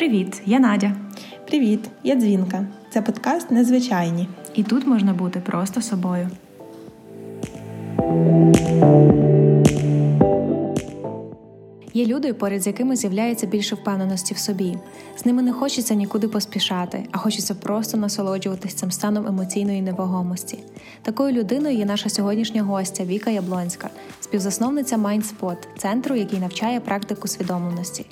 Привіт, я Надя. Привіт, я Дзвінка. Це подкаст Незвичайні. І тут можна бути просто собою. Є люди, поряд з якими з'являється більше впевненості в собі. З ними не хочеться нікуди поспішати, а хочеться просто насолоджуватись цим станом емоційної невагомості. Такою людиною є наша сьогоднішня гостя Віка Яблонська, співзасновниця MindSpot, центру, який навчає практику свідомленості.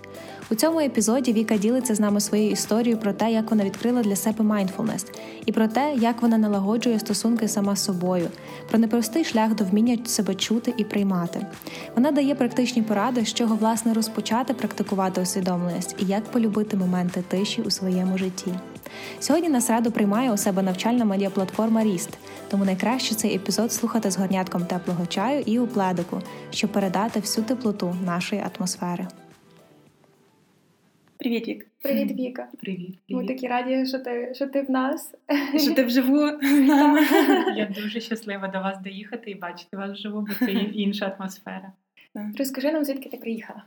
У цьому епізоді Віка ділиться з нами своєю історією про те, як вона відкрила для себе mindfulness, і про те, як вона налагоджує стосунки сама з собою, про непростий шлях до вміння себе чути і приймати. Вона дає практичні поради, з чого власне розпочати практикувати усвідомленість і як полюбити моменти тиші у своєму житті. Сьогодні нас раду приймає у себе навчальна медіаплатформа Ріст, тому найкраще цей епізод слухати з горнятком теплого чаю і у пледику, щоб передати всю теплоту нашої атмосфери. Привіт, Вік. Привіт, Віка. Привіт. Ми такі раді, що ти що ти в нас. Що ти вживу Я дуже щаслива до вас доїхати і бачити вас вживу, бо це інша атмосфера. Розкажи нам, звідки ти приїхала?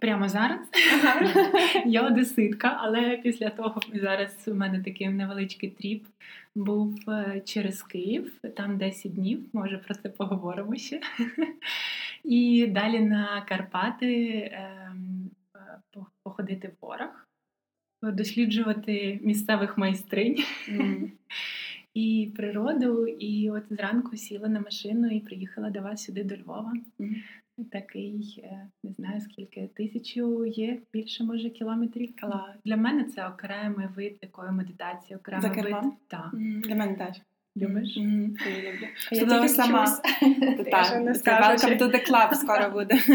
Прямо зараз я одеситка, але після того зараз у мене такий невеличкий trip був е, через Київ, там 10 днів, може про це поговоримо ще. І далі на Карпати ем, походити в горах, досліджувати місцевих майстринь. Mm. І природу, і от зранку сіла на машину і приїхала до вас сюди до Львова. Mm такий, е, не знаю скільки, тисячу є більше, може, кілометрів. Кала. Для мене це окремий вид такої медитації, окремий За вид. Так. Для мене теж. Любиш? Mm-hmm. Я люблю. Я тільки сама. Welcome to the club скоро буде.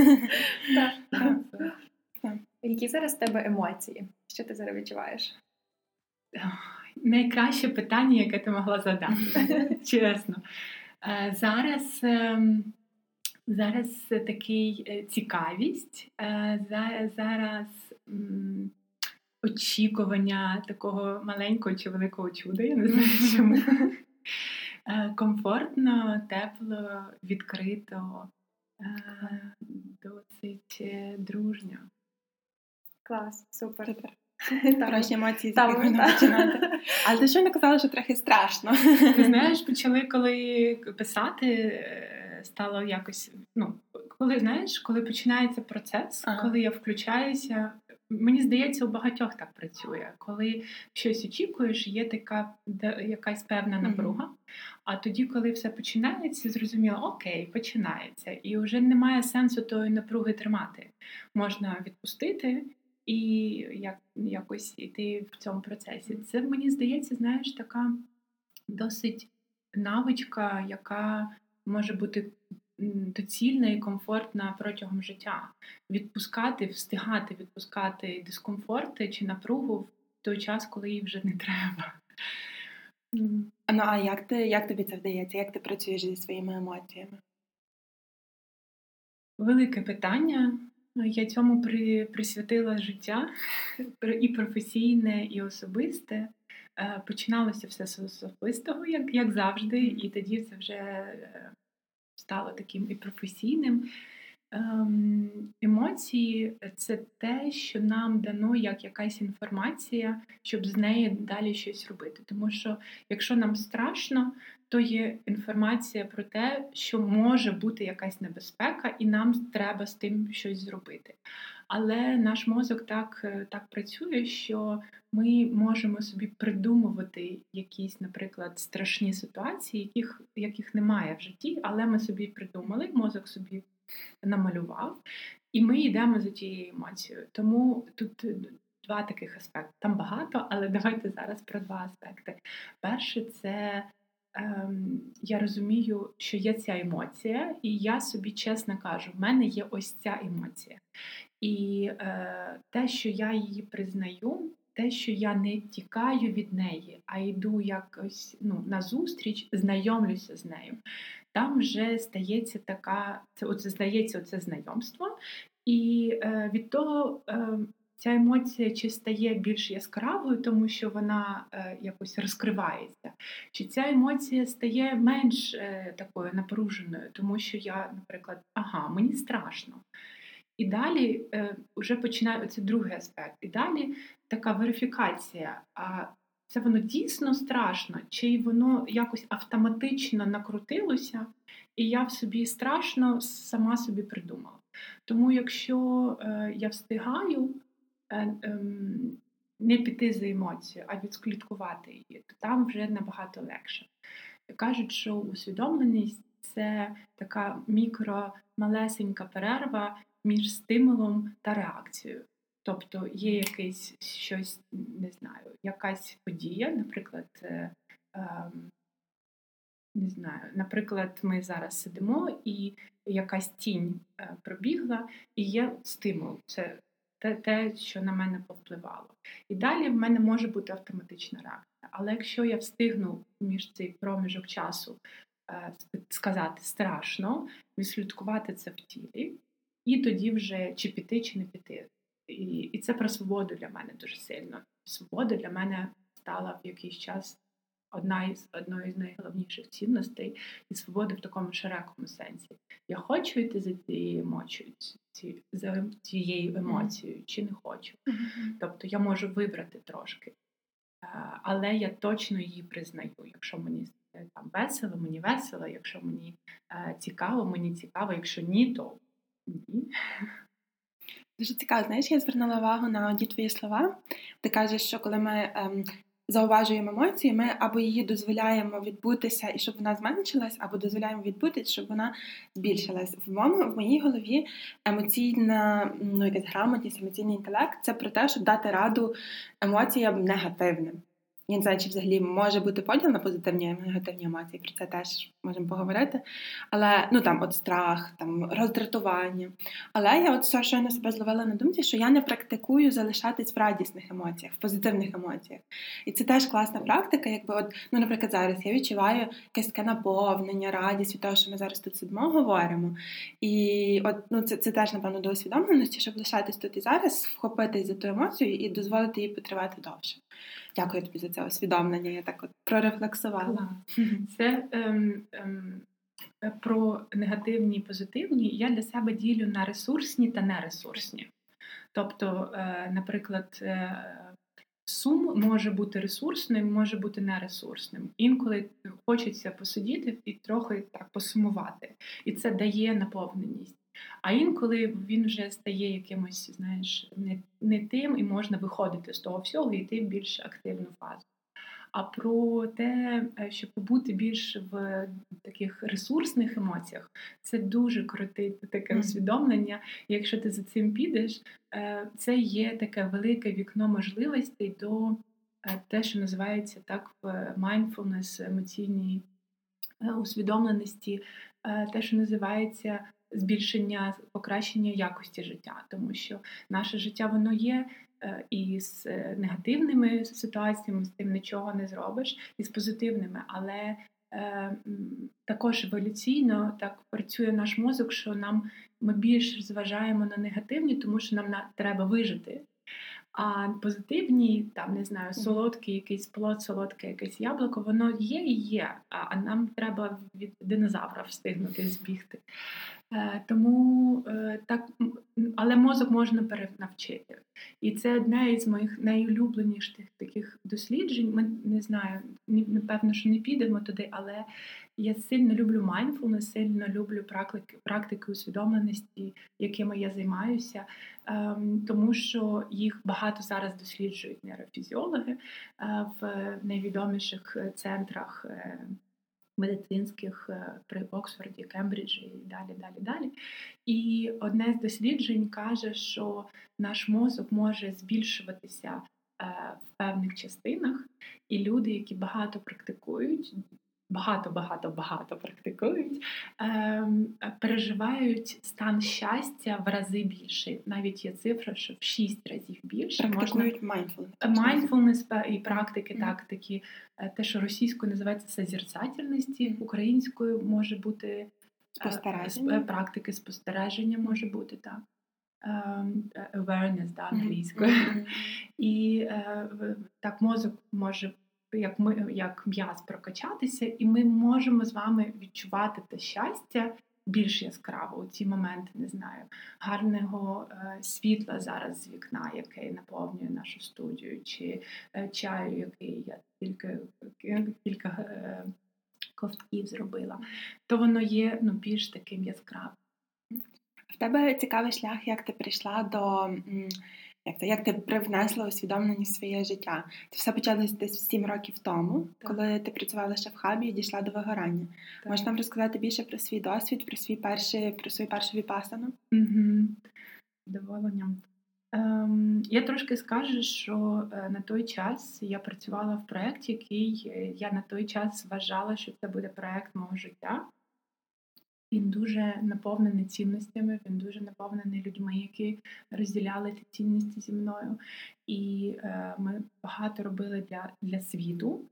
Які зараз в тебе емоції? Що ти зараз відчуваєш? Найкраще питання, яке ти могла задати, чесно. Е, зараз ем, Зараз такий е, цікавість, е, зараз очікування такого маленького чи великого чуда, я не знаю чому. Комфортно, тепло, відкрито, досить дружньо. Клас, супер. Супер. Хороші емоції починати. Але ти що не казала, що трохи страшно. Ти знаєш, почали коли писати стало якось. Ну, коли знаєш, коли починається процес, ага. коли я включаюся. Мені здається, у багатьох так працює. Коли щось очікуєш, є така якась певна напруга. Mm-hmm. А тоді, коли все починається, зрозуміло, окей, починається, і вже немає сенсу тої напруги тримати. Можна відпустити і як, якось йти в цьому процесі. Це мені здається, знаєш, така досить навичка, яка може бути доцільна і комфортна протягом життя. Відпускати, встигати відпускати дискомфорти чи напругу в той час, коли їй вже не треба. Ну, а як ти, як тобі це вдається? Як ти працюєш зі своїми емоціями? Велике питання. Я цьому при, присвятила життя і професійне, і особисте. Е, починалося все з особистого, як як завжди, і тоді це вже е, стало таким і професійним. Ем, емоції це те, що нам дано як якась інформація, щоб з неї далі щось робити. Тому що якщо нам страшно, то є інформація про те, що може бути якась небезпека, і нам треба з тим щось зробити. Але наш мозок так е, так працює, що ми можемо собі придумувати якісь, наприклад, страшні ситуації, яких яких немає в житті, але ми собі придумали, мозок собі намалював, і ми йдемо за тією емоцією. Тому тут два таких аспекти. Там багато, але давайте зараз про два аспекти. Перше, це я розумію, що є ця емоція, і я собі чесно кажу, в мене є ось ця емоція. І е, те, що я її признаю, те, що я не тікаю від неї, а йду якось ну, на зустріч, знайомлюся з нею. Там вже стається така, це оце здається оце знайомство, і е, від того е, ця емоція чи стає більш яскравою, тому що вона е, якось розкривається, чи ця емоція стає менш е, такою напруженою, тому що я, наприклад, ага, мені страшно. І далі е, вже починає це другий аспект. І далі така верифікація. А це воно дійсно страшно, чи воно якось автоматично накрутилося, і я в собі страшно сама собі придумала. Тому якщо я встигаю не піти за емоцією, а відслідкувати її, то там вже набагато легше. Кажуть, що усвідомленість це така мікро-малесенька перерва між стимулом та реакцією. Тобто є якесь щось, не знаю, якась подія, наприклад, е, е, не знаю, наприклад, ми зараз сидимо, і якась тінь е, пробігла, і є стимул. Це те, те, що на мене повпливало. І далі в мене може бути автоматична реакція. Але якщо я встигну між цей проміжок часу е, сказати страшно, відслідкувати це в тілі, і тоді вже чи піти, чи не піти. І і це про свободу для мене дуже сильно. Свобода для мене стала в якийсь час одна із одною з найголовніших цінностей, і свобода в такому широкому сенсі. Я хочу йти за цією емоцією, ці, за цією емоцією, чи не хочу. Тобто я можу вибрати трошки, але я точно її признаю. Якщо мені е, там весело, мені весело, якщо мені е, цікаво, мені цікаво, якщо ні, то ні. Дуже цікаво, знаєш, я звернула увагу на одні твої слова. Ти кажеш, що коли ми ем, зауважуємо емоції, ми або її дозволяємо відбутися і щоб вона зменшилась, або дозволяємо відбутися, щоб вона збільшилась. В моєму в моїй голові емоційна ну, якась грамотність, емоційний інтелект це про те, щоб дати раду емоціям негативним. Я не знаю, чи взагалі може бути поділ на позитивні і негативні емоції, про це теж можемо поговорити. Але ну там от страх, там роздратування. Але я от все щойно себе зловила на думці, що я не практикую залишатись в радісних емоціях, в позитивних емоціях. І це теж класна практика. Якби от, ну, наприклад, зараз я відчуваю якесь таке наповнення, радість від того, що ми зараз тут сидимо, говоримо. І от ну це це теж, напевно, до усвідомленості, щоб лишатись тут і зараз, вхопитись за ту емоцію і дозволити їй потривати довше. Дякую тобі за це усвідомлення. Я так от прорефлексувала. Це ем, ем, про негативні і позитивні. Я для себе ділю на ресурсні та нересурсні. Тобто, е, наприклад, е, сум може бути ресурсним, може бути нересурсним. Інколи хочеться посидіти і трохи так посумувати, і це дає наповненість. А інколи він вже стає якимось, знаєш, не не тим, і можна виходити з того всього і йти в більш активну фазу. А про те, е, щоб побути більш в таких ресурсних емоціях, це дуже круте таке усвідомлення. І якщо ти за цим підеш, е, це є таке велике вікно можливостей до е, те, що називається так в mindfulness, емоційній усвідомленості, те, що називається збільшення покращення якості життя, тому що наше життя воно є. Е, і з е, негативними ситуаціями з тим нічого не зробиш, і з позитивними, але е, також еволюційно так працює наш мозок, що нам ми більш зважаємо на негативні, тому що нам на, треба вижити. А позитивні, там не знаю, солодкий якийсь плод, солодке якесь яблуко, воно є і є. А нам треба від динозавра встигнути збігти. Е, тому е, так, але мозок можна перенавчити. І це одне із моїх найулюбленіших таких досліджень. Ми не знаю, напевно, що не підемо туди, але я сильно люблю майндфулнес, сильно люблю практики, практики усвідомленості, якими я займаюся, тому що їх багато зараз досліджують нейрофізіологи е, в найвідоміших центрах медицинських е, при Оксфорді, Кембриджі і далі, далі, далі. І одне з досліджень каже, що наш мозок може збільшуватися е, в певних частинах, і люди, які багато практикують, багато-багато-багато практикують, ем, переживають стан щастя в рази більше. Навіть є цифра, що в шість разів більше Практикують mindfulness. Mindfulness і практики, mm-hmm. так такі е, те, що російською називається созерцательності, українською може бути е, спостереження. Е, практики спостереження може бути так. Ем, awareness, да, англійською. Mm-hmm. І так мозок може як ми як м'яз прокачатися, і ми можемо з вами відчувати те щастя більш яскраво у ці моменти, не знаю, гарного е, світла зараз з вікна, яке наповнює нашу студію, чи е, чаю, який я тільки кілька е, ковтків зробила, то воно є ну, більш таким яскравим. В тебе цікавий шлях, як ти прийшла до як це, як ти привнесла усвідомлення в своє життя. Це все почалося десь 7 років тому, так. коли ти працювала ще в хабі і дійшла до вигорання. Так. Можеш нам розказати більше про свій досвід, про свій перший, про свою першу віпасану? Угу. Доволенням. Ем, Я трошки скажу, що е, на той час я працювала в проєкті, який е, я на той час вважала, що це буде проєкт мого життя. Він дуже наповнений цінностями, він дуже наповнений людьми, які розділяли ці цінності зі мною. І е, ми багато робили для, для світу.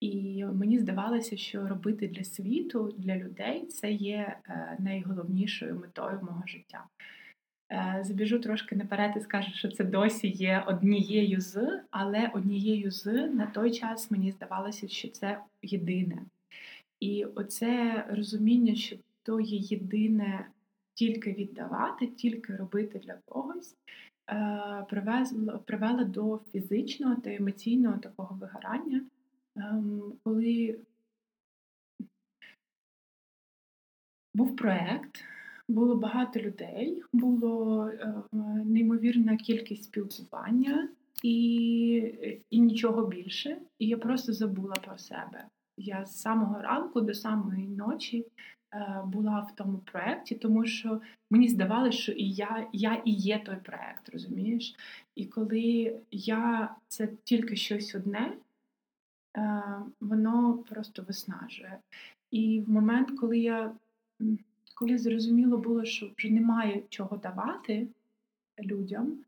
І мені здавалося, що робити для світу, для людей це є е, найголовнішою метою мого життя. Е, забіжу трошки наперед і скажу, що це досі є однією з, але однією з на той час мені здавалося, що це єдине. І оце розуміння, що то є єдине тільки віддавати, тільки робити для когось, е, привела до фізичного та емоційного такого вигорання, ем, коли був проєкт, було багато людей, було е, неймовірна кількість спілкування і, і нічого більше. І я просто забула про себе. Я з самого ранку до самої ночі була в тому проєкті, тому що мені здавалося, що і я я і є той проєкт, розумієш? І коли я це тільки щось одне, е, воно просто виснажує. І в момент, коли я коли зрозуміло було, що вже немає чого давати людям,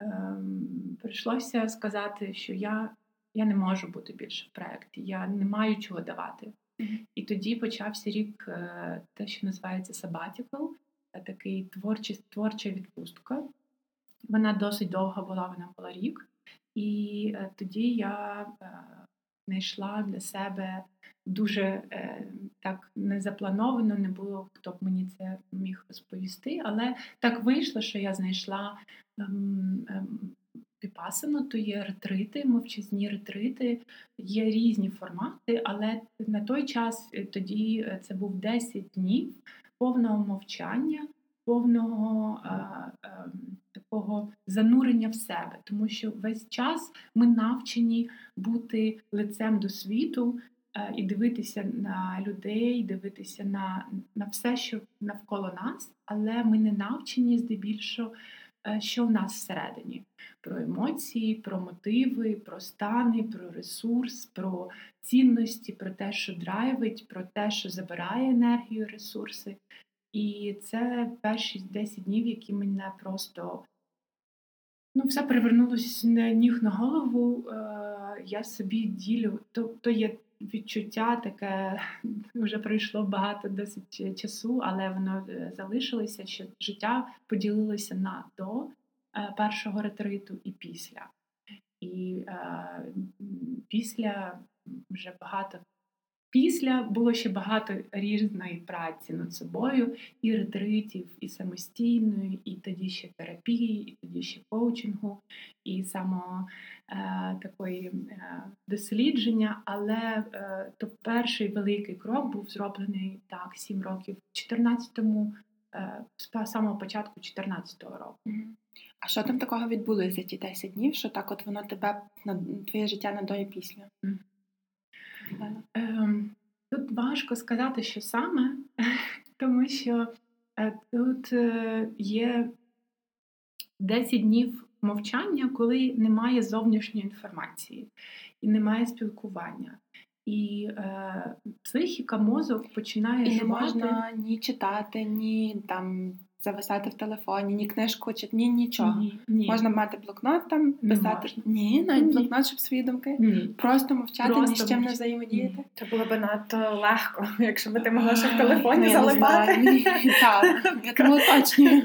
ем, прийшлося сказати, що я я не можу бути більше в проєкті, я не маю чого давати. І тоді почався рік, е, те, що називається sabbatical, е, такий творчий, творча відпустка. Вона досить довга була, вона була рік. І е, тоді я знайшла для себе дуже так незаплановано, не було хто б мені це міг розповісти, але так вийшло, що я знайшла ем, то є ретрити, мовчазні ретрити, є різні формати, але на той час е, тоді е, це був 10 днів повного мовчання, повного а, а, такого занурення в себе, тому що весь час ми навчені бути лицем до світу а, і дивитися на людей, дивитися на, на все, що навколо нас, але ми не навчені здебільшого. Е, що в нас всередині: про емоції, про мотиви, про стани, про ресурс, про цінності, про те, що драйвить, про те, що забирає енергію, ресурси. І це перші 10 днів, які мене просто ну, все перевернулося ніг на голову. Е, я собі ділю, то, то є відчуття таке вже пройшло багато досить часу, але воно е, залишилося, що життя поділилося на до е, першого ретриту і після. І е, після вже багато Після було ще багато різної праці над собою, і ретритів, і самостійної, і тоді ще терапії, і тоді ще коучингу, і само е, такої е, дослідження. Але е, то перший великий крок був зроблений так сім років, в 14-му, е, з самого початку 14-го року. А що там такого відбулося за ті 10 днів? Що так, от воно тебе на твоє життя на до і після? Ем, тут важко сказати, що саме, тому що е, тут е, є 10 днів мовчання, коли немає зовнішньої інформації і немає спілкування. І е, психіка, мозок починає і не можна ні читати, ні там зависати в телефоні, ні книжку, чи ні нічого. Ні, ні. Можна мати блокнот там, писати. Ні, навіть ні. блокнот, щоб свої думки. Ні. Просто мовчати, Просто ні з чим не взаємодіяти. Це було б надто легко, якщо б ти могла ще в телефоні ну, залипати. Так, тому уточнюю.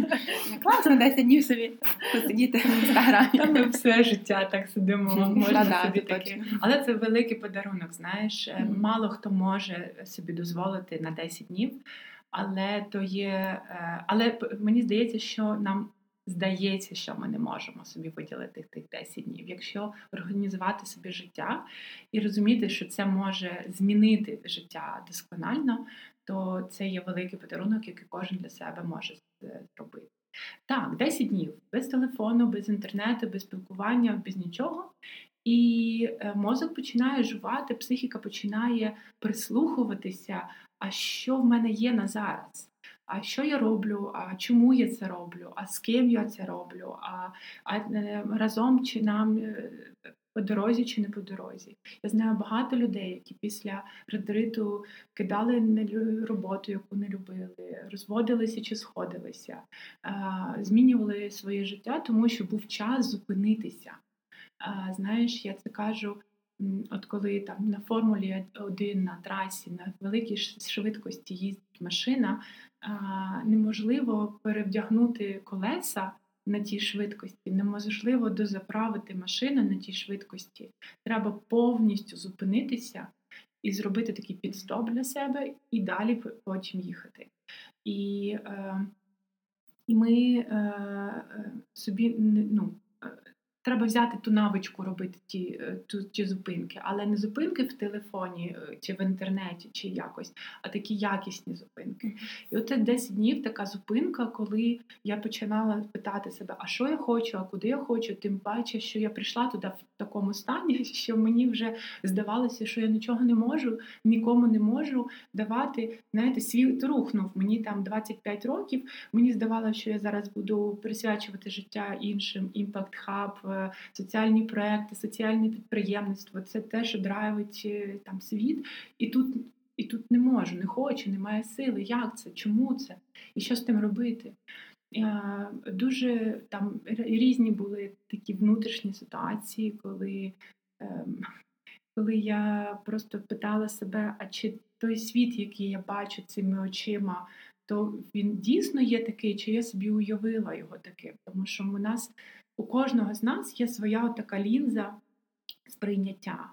Класно, 10 днів собі посидіти в інстаграмі. Там ми все життя так сидимо, можна собі таке. Але це великий подарунок, знаєш. Мало хто може собі дозволити на 10 днів Але то є, е, але мені здається, що нам здається, що ми не можемо собі виділити тих 10 днів. Якщо організувати собі життя і розуміти, що це може змінити життя досконально, то це є великий подарунок, який кожен для себе може зробити. Так, 10 днів без телефону, без інтернету, без спілкування, без нічого. І е, мозок починає жувати, психіка починає прислухуватися, а що в мене є на зараз. А що я роблю, а чому я це роблю, а з ким я це роблю, а а е, разом чи нам е, по дорозі чи не по дорозі. Я знаю багато людей, які після ретриту кидали роботу, яку не любили, розводилися чи сходилися, змінювали своє життя, тому що був час зупинитися. Знаєш, я це кажу. От коли там на Формулі 1 на трасі на великій швидкості їздить машина, неможливо перевдягнути колеса на тій швидкості, неможливо дозаправити машину на тій швидкості. Треба повністю зупинитися і зробити такий підстоп для себе, і далі потім їхати. І е, і ми е, е собі ну, Треба взяти ту навичку робити ті е, ту, ті зупинки, але не зупинки в телефоні е, чи в інтернеті, чи якось, а такі якісні зупинки. І от 10 днів така зупинка, коли я починала питати себе, а що я хочу, а куди я хочу, тим паче, що я прийшла туди в такому стані, що мені вже здавалося, що я нічого не можу, нікому не можу давати. Знаєте, світ рухнув. Мені там 25 років. Мені здавалося, що я зараз буду присвячувати життя іншим, імпакт хаб соціальні проекти, соціальне підприємництво це те, що драйвить е, там світ, і тут і тут не можу, не хочу, немає сили. Як це? Чому це? І що з тим робити? Дуже там різні були такі внутрішні ситуації, коли ем, коли я просто питала себе, а чи той світ, який я бачу цими очима, то він дійсно є такий, чи я собі уявила його таким? Тому що у нас у кожного з нас є своя така лінза сприйняття.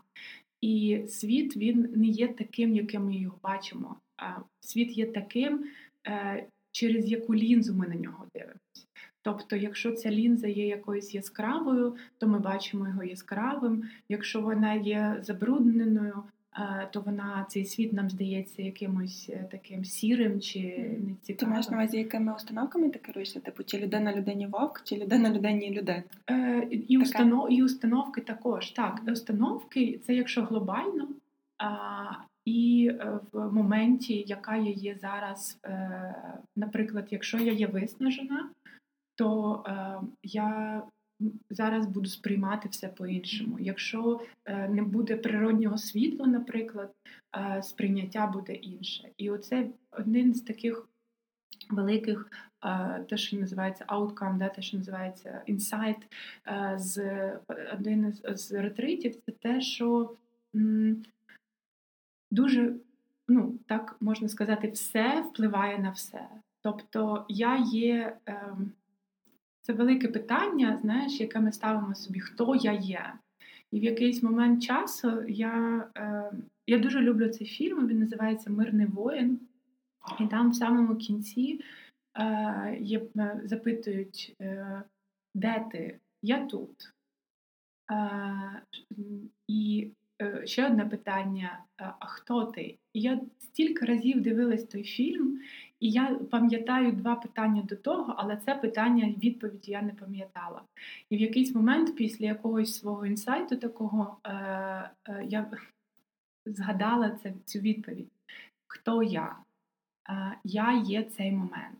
І світ він не є таким, яким ми його бачимо. Світ є таким, е, через яку лінзу ми на нього дивимося. Тобто, якщо ця лінза є якоюсь яскравою, то ми бачимо його яскравим. Якщо вона є забрудненою, Е, то вона цей світ нам здається якимось е, таким сірим чи нецікавим. Ти маєш на увазі, якими установками ти керуєшся? Типу, чи людина людині вовк, чи людина людині людина? Е, І установ, і установки також. Так, установки це якщо глобально. А, І е, в моменті, яка я є зараз, е, наприклад, якщо я є виснажена, то е, я зараз буду сприймати все по-іншому. Якщо е, не буде природнього світла, наприклад, е, сприйняття буде інше. І оце один з таких великих, е, те, що називається outcome, да, те, що називається insight, з один з ретритів, це те, що дуже, ну, так можна сказати, все впливає на все. Тобто я є. Ем, це велике питання, знаєш, яке ми ставимо собі, хто я є. І в якийсь момент часу я е, я дуже люблю цей фільм, він називається Мирний воїн. І там в самому кінці е, є, е, запитують, е, де ти? Я тут. Е, І е, ще одне питання: а хто ти? І я стільки разів дивилась той фільм, і я пам'ятаю два питання до того, але це питання відповіді я не пам'ятала. І в якийсь момент, після якогось свого інсайту, такого е, е, я згадала це, цю відповідь: Хто я? Е, я є цей момент.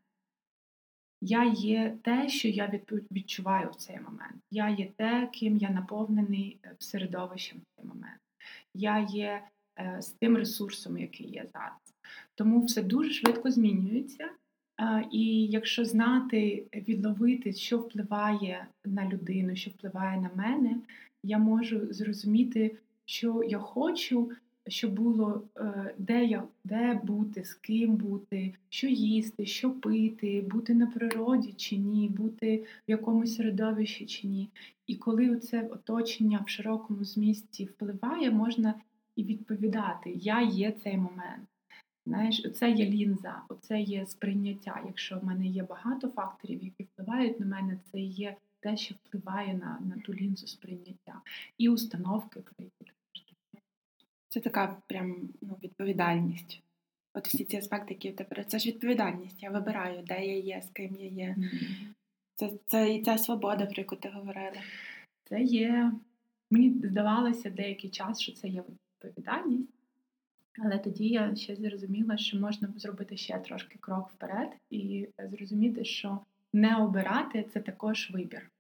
Я є те, що я відчуваю в цей момент. Я є те, ким я наповнений е, середовищем в цей момент. Я є е, з тим ресурсом, який є зараз. Тому все дуже швидко змінюється. І якщо знати, відловити, що впливає на людину, що впливає на мене, я можу зрозуміти, що я хочу, щоб було е, де я де бути, з ким бути, що їсти, що пити, бути на природі чи ні, бути в якомусь середовищі чи ні. І коли це оточення в широкому змісті впливає, можна і відповідати: Я є цей момент. Знаєш, це є лінза, оце є сприйняття. Якщо в мене є багато факторів, які впливають на мене, це є те, що впливає на на ту лінзу сприйняття і установки, про які це така прям ну, відповідальність. От всі ці аспекти, які в тебе це ж відповідальність. Я вибираю, де я є, з ким я є. Mm-hmm. Це це і ця свобода, про яку ти говорила. Це є. Мені здавалося деякий час, що це є відповідальність, але тоді я ще зрозуміла, що можна зробити ще трошки крок вперед і зрозуміти, що не обирати це також вибір.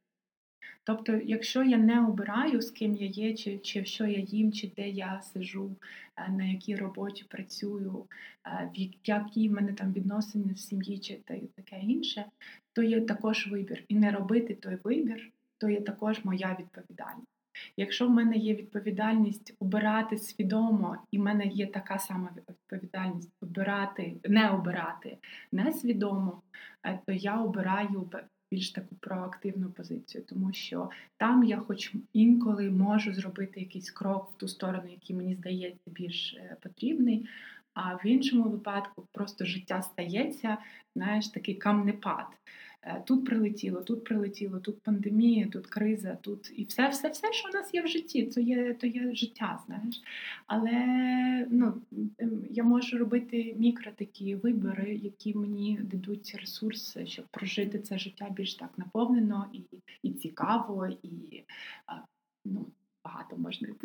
Тобто, якщо я не обираю, з ким я є, чи чи що я їм, чи де я сижу, е, на якій роботі працюю, е, які в мене там відносини в сім'ї, чи таке інше, то є також вибір. І не робити той вибір, то є також моя відповідальність. Якщо в мене є відповідальність обирати свідомо, і в мене є така сама відповідальність обирати, не обирати несвідомо, е, то я обираю більш таку проактивну позицію, тому що там я, хоч інколи, можу зробити якийсь крок в ту сторону, який мені здається більш е, потрібний. А в іншому випадку просто життя стається, знаєш, такий камнепад. Е, тут прилетіло, тут прилетіло, тут пандемія, тут криза, тут і все, все, все, що у нас є в житті, то є то є життя, знаєш. Але ну, ем, я можу робити мікро такі вибори, які мені дадуть ресурси, щоб прожити це життя більш так наповнено і і цікаво, і ну, багато можна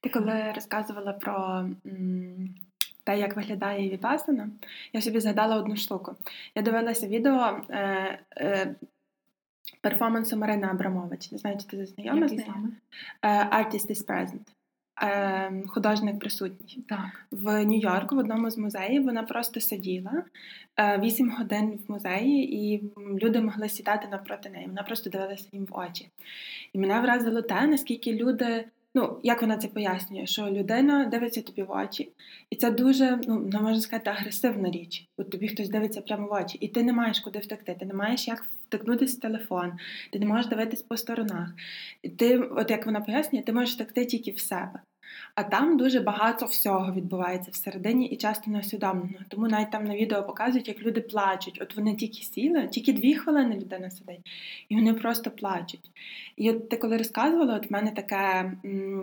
Ти коли розказувала про те, як виглядає віпасана, я собі згадала одну штуку. Я дивилася відео е, е, перформансу Марини Абрамович. Не знаю, чи ти знайома з нею? Е, Artist is present. Е, художник присутній. Так. В Нью-Йорку в одному з музеїв вона просто сиділа е, вісім годин в музеї, і люди могли сідати навпроти неї. Вона просто дивилася їм в очі. І мене вразило те, наскільки люди Ну, як вона це пояснює, що людина дивиться тобі в очі, і це дуже, ну можна сказати, агресивна річ. От тобі хтось дивиться прямо в очі, і ти не маєш куди втекти, ти не маєш як втикнутися в телефон, ти не можеш дивитись по сторонах. Ти, от як вона пояснює, ти можеш втекти тільки в себе. А там дуже багато всього відбувається всередині і часто неосвідомлено. Тому навіть там на відео показують, як люди плачуть. От вони тільки сіли, тільки дві хвилини людина сидить, і вони просто плачуть. І от ти коли розказувала, от в мене таке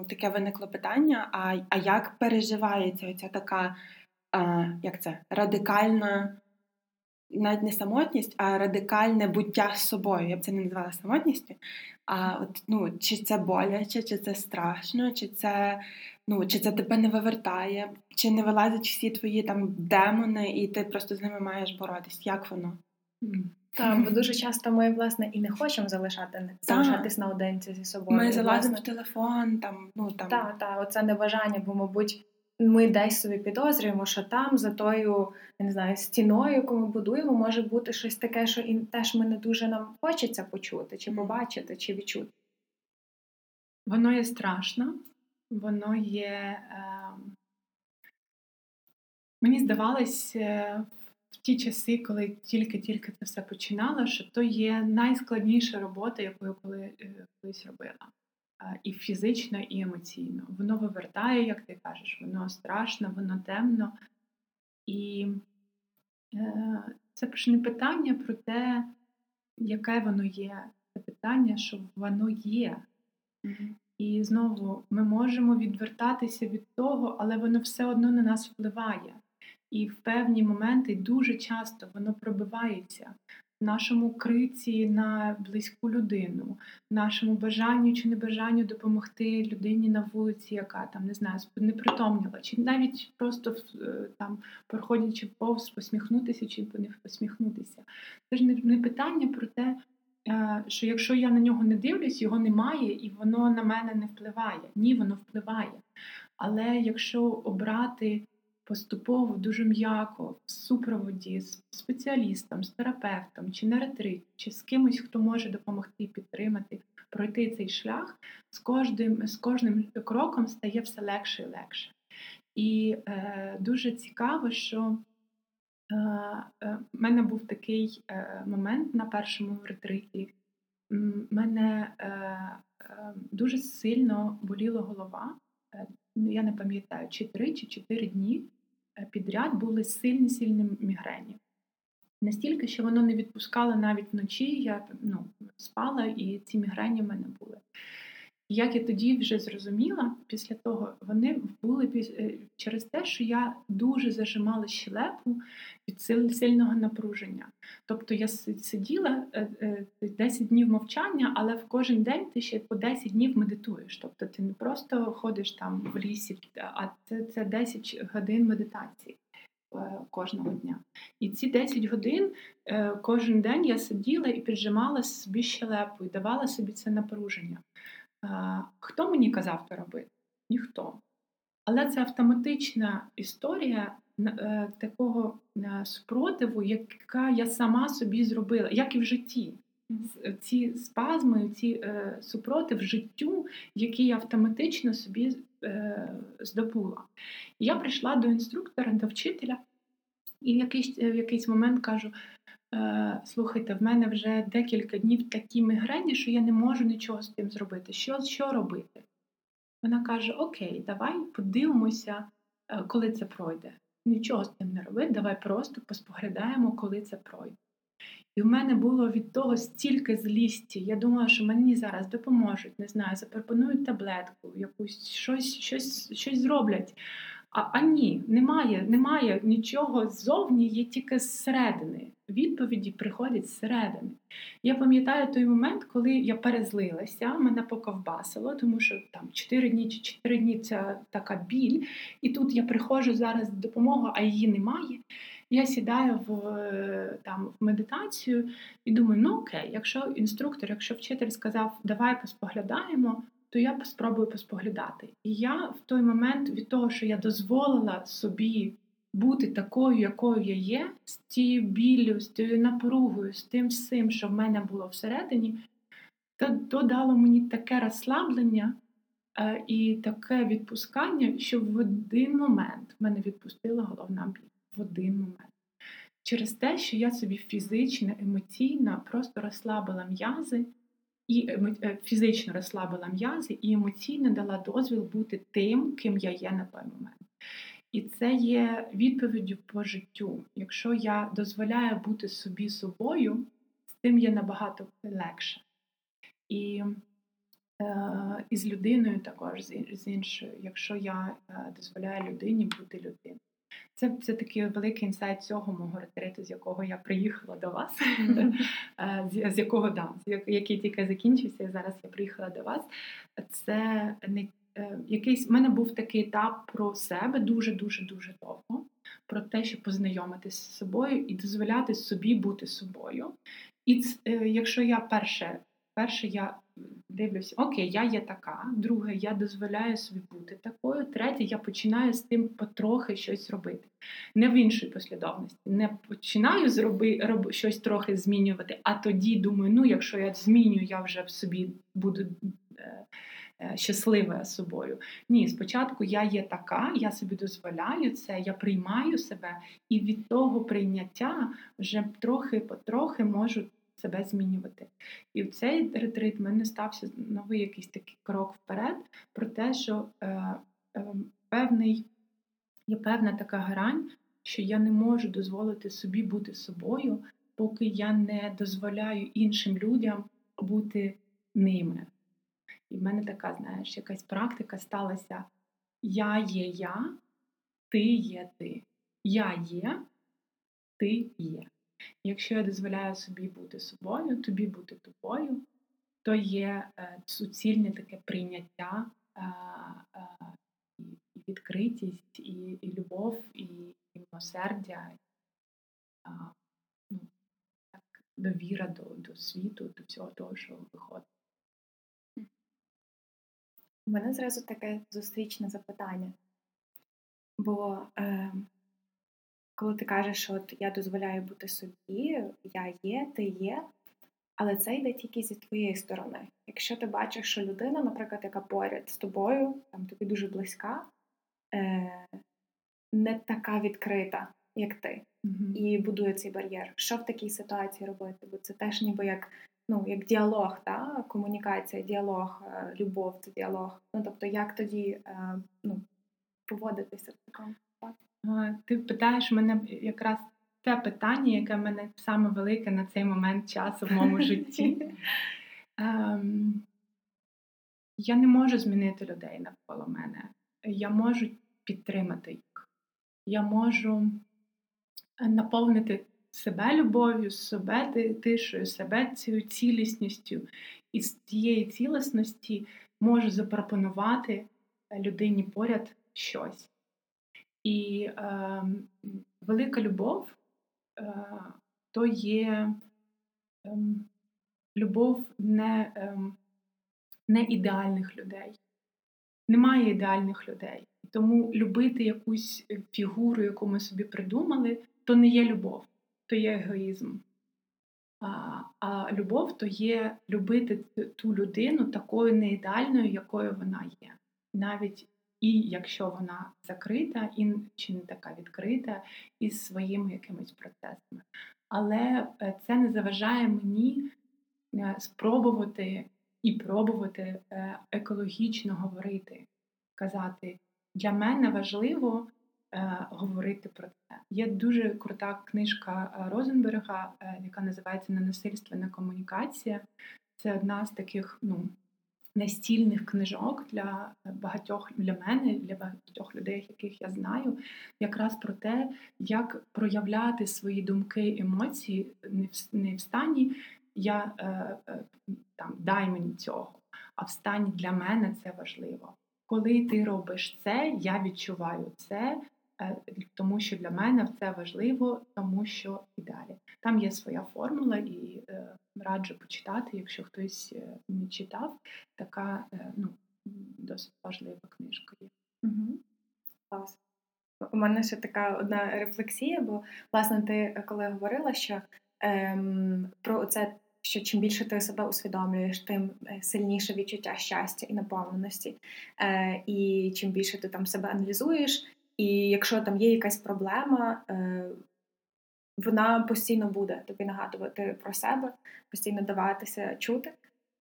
таке виникло питання: а а як переживається оця така, а, як це, радикальна навіть не самотність, а радикальне буття з собою. Я б це не назвала самотністю. А от ну, чи це боляче, чи це страшно, чи це ну, чи це тебе не вивертає, чи не вилазять всі твої там демони, і ти просто з ними маєш боротись. Як воно? Так, бо дуже часто ми, власне, і не хочемо залишати залишатись наодинці зі собою. Ми залазимо в телефон, там, ну там. Так, так, оце небажання, бо, мабуть, ми десь собі підозрюємо, що там за тою я не знаю, стіною, яку ми будуємо, може бути щось таке, що і теж ми не дуже нам хочеться почути, чи побачити, чи відчути. Воно є страшно, воно є. Е... Мені здавалось е, в ті часи, коли тільки-тільки це все починало, що то є найскладніша робота, яку я коли, е, колись робила і фізично, і емоційно. Воно вивертає, як ти кажеш, воно страшно, воно темно. І е, це ж не питання про те, яке воно є. Це питання, що воно є. Mm-hmm. І знову ми можемо відвертатися від того, але воно все одно на нас впливає. І в певні моменти дуже часто воно пробивається нашому криці на близьку людину, нашому бажанню чи небажанню допомогти людині на вулиці, яка там не знаю, не притомніла, чи навіть просто е, там проходячи повз, посміхнутися чи не посміхнутися. Це ж не питання про те. Е, що якщо я на нього не дивлюсь, його немає, і воно на мене не впливає. Ні, воно впливає. Але якщо обрати поступово дуже м'яко в супроводі з спеціалістом, з терапевтом, чи на ретрит, чи з кимось, хто може допомогти підтримати, пройти цей шлях, з кожним з кожним кроком стає все легше і легше. І е, дуже цікаво, що е, е, в мене був такий е, момент на першому ретриті. Мене е, е, дуже сильно боліла голова. Е, я не пам'ятаю, чи три чи чотири дні. Е, підряд були сильні сильні мігрені. Настільки, що воно не відпускало навіть вночі, я ну, спала, і ці мігрені в мене були. Як я тоді вже зрозуміла, після того вони були е, через те, що я дуже зажимала щелепу від сильного напруження. Тобто я сиділа 10 е, е, днів мовчання, але в кожен день ти ще по 10 днів медитуєш. Тобто ти не просто ходиш там в лісі, а це, це 10 годин медитації. Кожного дня. І ці 10 годин кожен день я сиділа і піджимала собі щелепу і давала собі це напруження. Хто мені казав це робити? Ніхто. Але це автоматична історія е, такого е, спротиву, яка я сама собі зробила, як і в житті. Ці спазми, ці е, супротив життю, які я автоматично собі здобула. Я прийшла до інструктора, до вчителя, і в якийсь, в якийсь момент кажу: Е, слухайте, в мене вже декілька днів такі мігрені, що я не можу нічого з тим зробити. Що що робити? Вона каже: Окей, давай подивимося, е, коли це пройде. Нічого з тим не робити, давай просто поспоглядаємо, коли це пройде. І в мене було від того стільки злісті. Я думала, що мені зараз допоможуть, не знаю, запропонують таблетку, якусь щось, щось, щось зроблять. А а ні, немає, немає нічого ззовні, є тільки зсередини. Відповіді приходять зсередини. Я пам'ятаю той момент, коли я перезлилася, мене поковбасило, тому що там 4 дні чи 4 дні це така біль. І тут я приходжу зараз допомогу, а її немає. Я сідаю в там в медитацію і думаю, ну окей, якщо інструктор, якщо вчитель сказав, давай поспоглядаємо то я спробую поспоглядати. І я в той момент від того, що я дозволила собі бути такою, якою я є, з тією біллю, з тією напругою, з тим всім, що в мене було всередині, то, то дало мені таке розслаблення е, і таке відпускання, що в один момент мене відпустила головна біль. В один момент. Через те, що я собі фізично, емоційно просто розслабила м'язи і е, фізично розслабила м'язи, і емоційно дала дозвіл бути тим, ким я є на той момент. І це є відповіддю по життю. Якщо я дозволяю бути собі собою, з тим є набагато легше. І е, і з людиною також, з іншою, якщо я е, дозволяю людині бути людиною. Це це такий великий інсайт цього мого ретриту, з якого я приїхала до вас, е, з, якого да, який тільки закінчився, і зараз я приїхала до вас. Це не якийсь в мене був такий етап про себе дуже дуже довго, про те, щоб познайомитися з собою і дозволяти собі бути собою. І е, якщо я перше, перше я дивлюся, окей, я є така. Друге, я дозволяю собі бути такою. Третє, я починаю з тим потрохи щось робити. Не в іншій послідовності. Не починаю зроби, роб, щось трохи змінювати, а тоді думаю, ну якщо я зміню, я вже в собі буду. Е, е, щаслива собою. Ні, спочатку я є така, я собі дозволяю це, я приймаю себе, і від того прийняття вже трохи-потрохи можу себе змінювати. І в цей ретрит в мене стався новий якийсь такий крок вперед про те, що е, е, певний, є певна така грань, що я не можу дозволити собі бути собою, поки я не дозволяю іншим людям бути ними. І в мене така, знаєш, якась практика сталася: я є я, ти є ти. Я є, ти є. Якщо я дозволяю собі бути собою, тобі бути тобою, то є е, суцільне таке прийняття, е, е, і відкритість, і і любов, і, і милосердя, ну, довіра до, до світу, до всього того, що виходить. У мене зразу таке зустрічне запитання. Бо е, коли ти кажеш, що от я дозволяю бути собі, я є, ти є, але це йде тільки зі твоєї сторони. Якщо ти бачиш, що людина, наприклад, яка поряд з тобою, там тобі дуже близька, е, не така відкрита, як ти, mm-hmm. і будує цей бар'єр. Що в такій ситуації робити? Бо це теж ніби як ну, як діалог, та? комунікація, діалог, е, любов, це діалог. Ну тобто, як тоді е, ну, поводитися в такому? Ти питаєш мене якраз те питання, яке в мене саме велике на цей момент часу в моєму житті. Ем, я не можу змінити людей навколо мене. Я можу підтримати їх. Я можу наповнити себе любов'ю, себе тишою, себе цією цілісністю. І з тієї цілісності можу запропонувати людині поряд щось. І е, велика любов е, то є е, любов не, е, не ідеальних людей. Немає ідеальних людей. Тому любити якусь фігуру, яку ми собі придумали, то не є любов, то є егоїзм. А а любов то є любити ту людину такою не ідеальною, якою вона є. Навіть і якщо вона закрита, і чи не така відкрита, із своїми якимись процесами. Але е, це не заважає мені е, спробувати і пробувати е, екологічно говорити, казати, для мене важливо говорити про це. Є дуже крута книжка Розенберга, яка називається Ненасильственна комунікація. Це одна з таких, ну настільних книжок для багатьох для мене, для багатьох людей, яких я знаю, якраз про те, як проявляти свої думки, емоції не в стані я е, е, там дай мені цього, а в стані для мене це важливо. Коли ти робиш це, я відчуваю це. Е, тому що для мене це важливо, тому що і далі. Там є своя формула, і е, раджу почитати, якщо хтось е, не читав, така ну, досить важлива книжка є. Угу. Клас. У мене ще така одна рефлексія, бо, власне, ти коли говорила, що ем, про це, що чим більше ти себе усвідомлюєш, тим сильніше відчуття щастя і наповненості. Е, І чим більше ти там себе аналізуєш, і якщо там є якась проблема, е, вона постійно буде тобі нагадувати про себе, постійно даватися чути.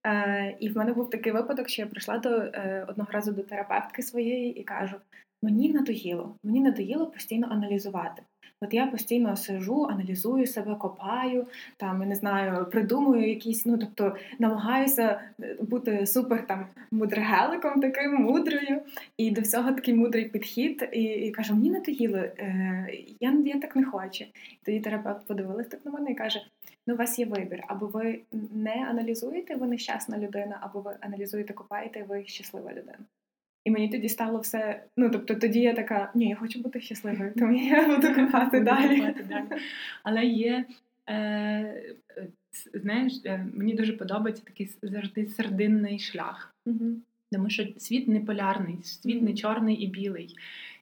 Е, І в мене був такий випадок, що я прийшла до е, одного разу до терапевтки своєї і кажу: мені надоїло, мені надоїло постійно аналізувати. От я постійно сижу, аналізую себе, копаю, там не знаю, придумую якісь, ну тобто намагаюся е, бути супер там мудргеликом, таким мудрою, і до всього такий мудрий підхід. І і кажу, мені надоїло, е, я я так не хочу. І тоді терапевт подивилась так на мене і каже: Ну, у вас є вибір, або ви не аналізуєте, ви нещасна людина, або ви аналізуєте, копаєте, ви щаслива людина. І мені тоді стало все. Ну тобто, тоді я така, ні, я хочу бути щасливою, тому я буду копати далі. Але є. Е, Знаєш, е, мені дуже подобається такий завжди сердинний шлях, угу. тому що світ не полярний, світ не чорний і білий.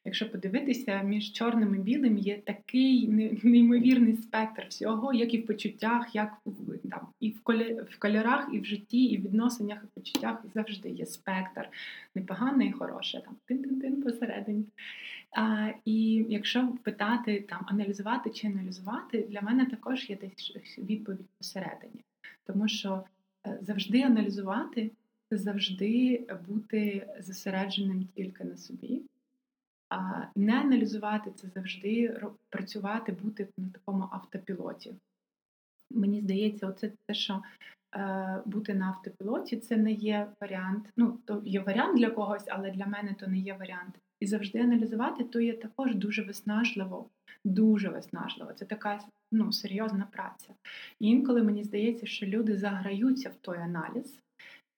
Якщо подивитися, між чорним і білим є такий неймовірний спектр всього, як і в почуттях, як в там і в кольорах, і в житті, і в відносинах, і в почуттях завжди є спектр непогане і хороше, там тин-тин-тин посередині. А, І якщо питати там аналізувати чи аналізувати, для мене також є десь відповідь посередині, тому що е, завжди аналізувати це завжди бути зосередженим тільки на собі. А не аналізувати це завжди працювати, бути на такому автопілоті. Мені здається, оце те, що е, бути на автопілоті, це не є варіант. Ну, то є варіант для когось, але для мене то не є варіант. І завжди аналізувати, то є також дуже виснажливо, дуже виснажливо. Це така ну, серйозна праця. І інколи мені здається, що люди заграються в той аналіз,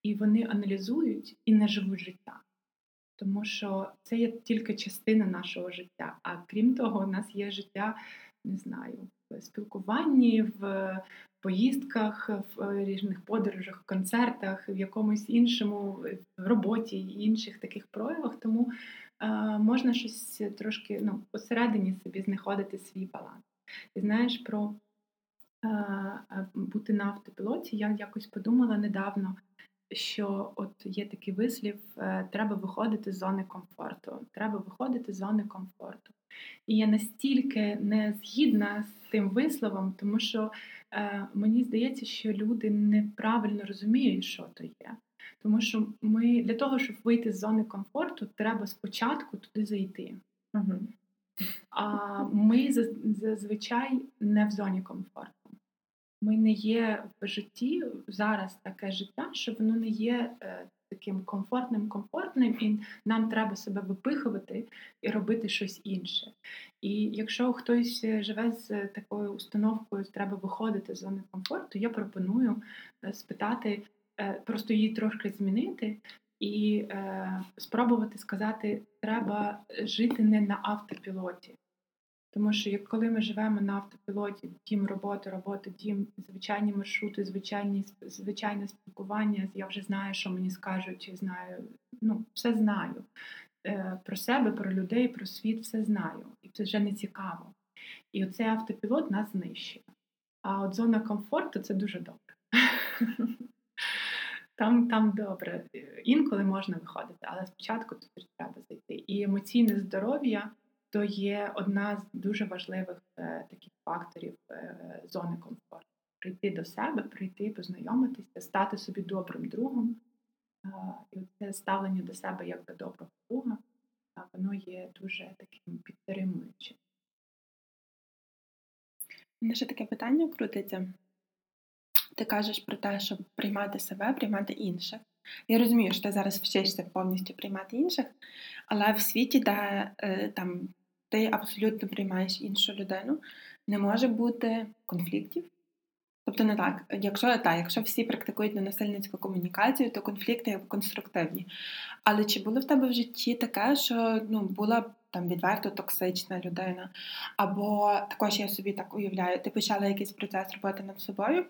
і вони аналізують і не живуть життя тому що це є тільки частина нашого життя. А крім того, у нас є життя, не знаю, в спілкуванні, в поїздках, в різних подорожах, концертах, в якомусь іншому в роботі і інших таких проявах. Тому е, можна щось трошки ну, посередині собі знаходити свій баланс. І знаєш, про е, бути на автопілоті я якось подумала недавно що от є такий вислів: е, треба виходити з зони комфорту. Треба виходити з зони комфорту. І я настільки не згідна з тим висловом, тому що е, мені здається, що люди неправильно розуміють, що то є. Тому що ми для того, щоб вийти з зони комфорту, треба спочатку туди зайти. Угу. А ми зазвичай не в зоні комфорту. Ми не є в житті зараз таке життя, що воно не є е, таким комфортним, комфортним, і нам треба себе випихувати і робити щось інше. І якщо хтось живе з такою установкою, треба виходити з зони комфорту, я пропоную е, спитати, е, просто її трошки змінити. І е, спробувати сказати, треба жити не на автопілоті. Тому що як коли ми живемо на автопілоті, дім роботи, робота, дім, звичайні маршрути, звичайні звичайне спілкування, я вже знаю, що мені скажуть, знаю, ну, все знаю. Е, Про себе, про людей, про світ, все знаю. І це вже не цікаво. І оцей автопілот нас знищує. А от зона комфорту це дуже добре. Там там добре. Інколи можна виходити, але спочатку тут треба зайти. І емоційне здоров'я то є одна з дуже важливих е, таких факторів е, зони комфорту. Прийти до себе, прийти, познайомитися, стати собі добрим другом. Е, і це ставлення до себе як до доброго друга, воно є дуже таким підтримуючим. мене ще таке питання крутиться. Ти кажеш про те, щоб приймати себе, приймати інших. Я розумію, що ти зараз вчишся повністю приймати інших, але в світі, де е, там ти абсолютно приймаєш іншу людину, не може бути конфліктів. Тобто не так, якщо так, якщо всі практикують ненасильницьку комунікацію, то конфлікти конструктивні. Але чи було в тебе в житті таке, що ну, була там відверто токсична людина? Або також я собі так уявляю, ти почала якийсь процес роботи над собою,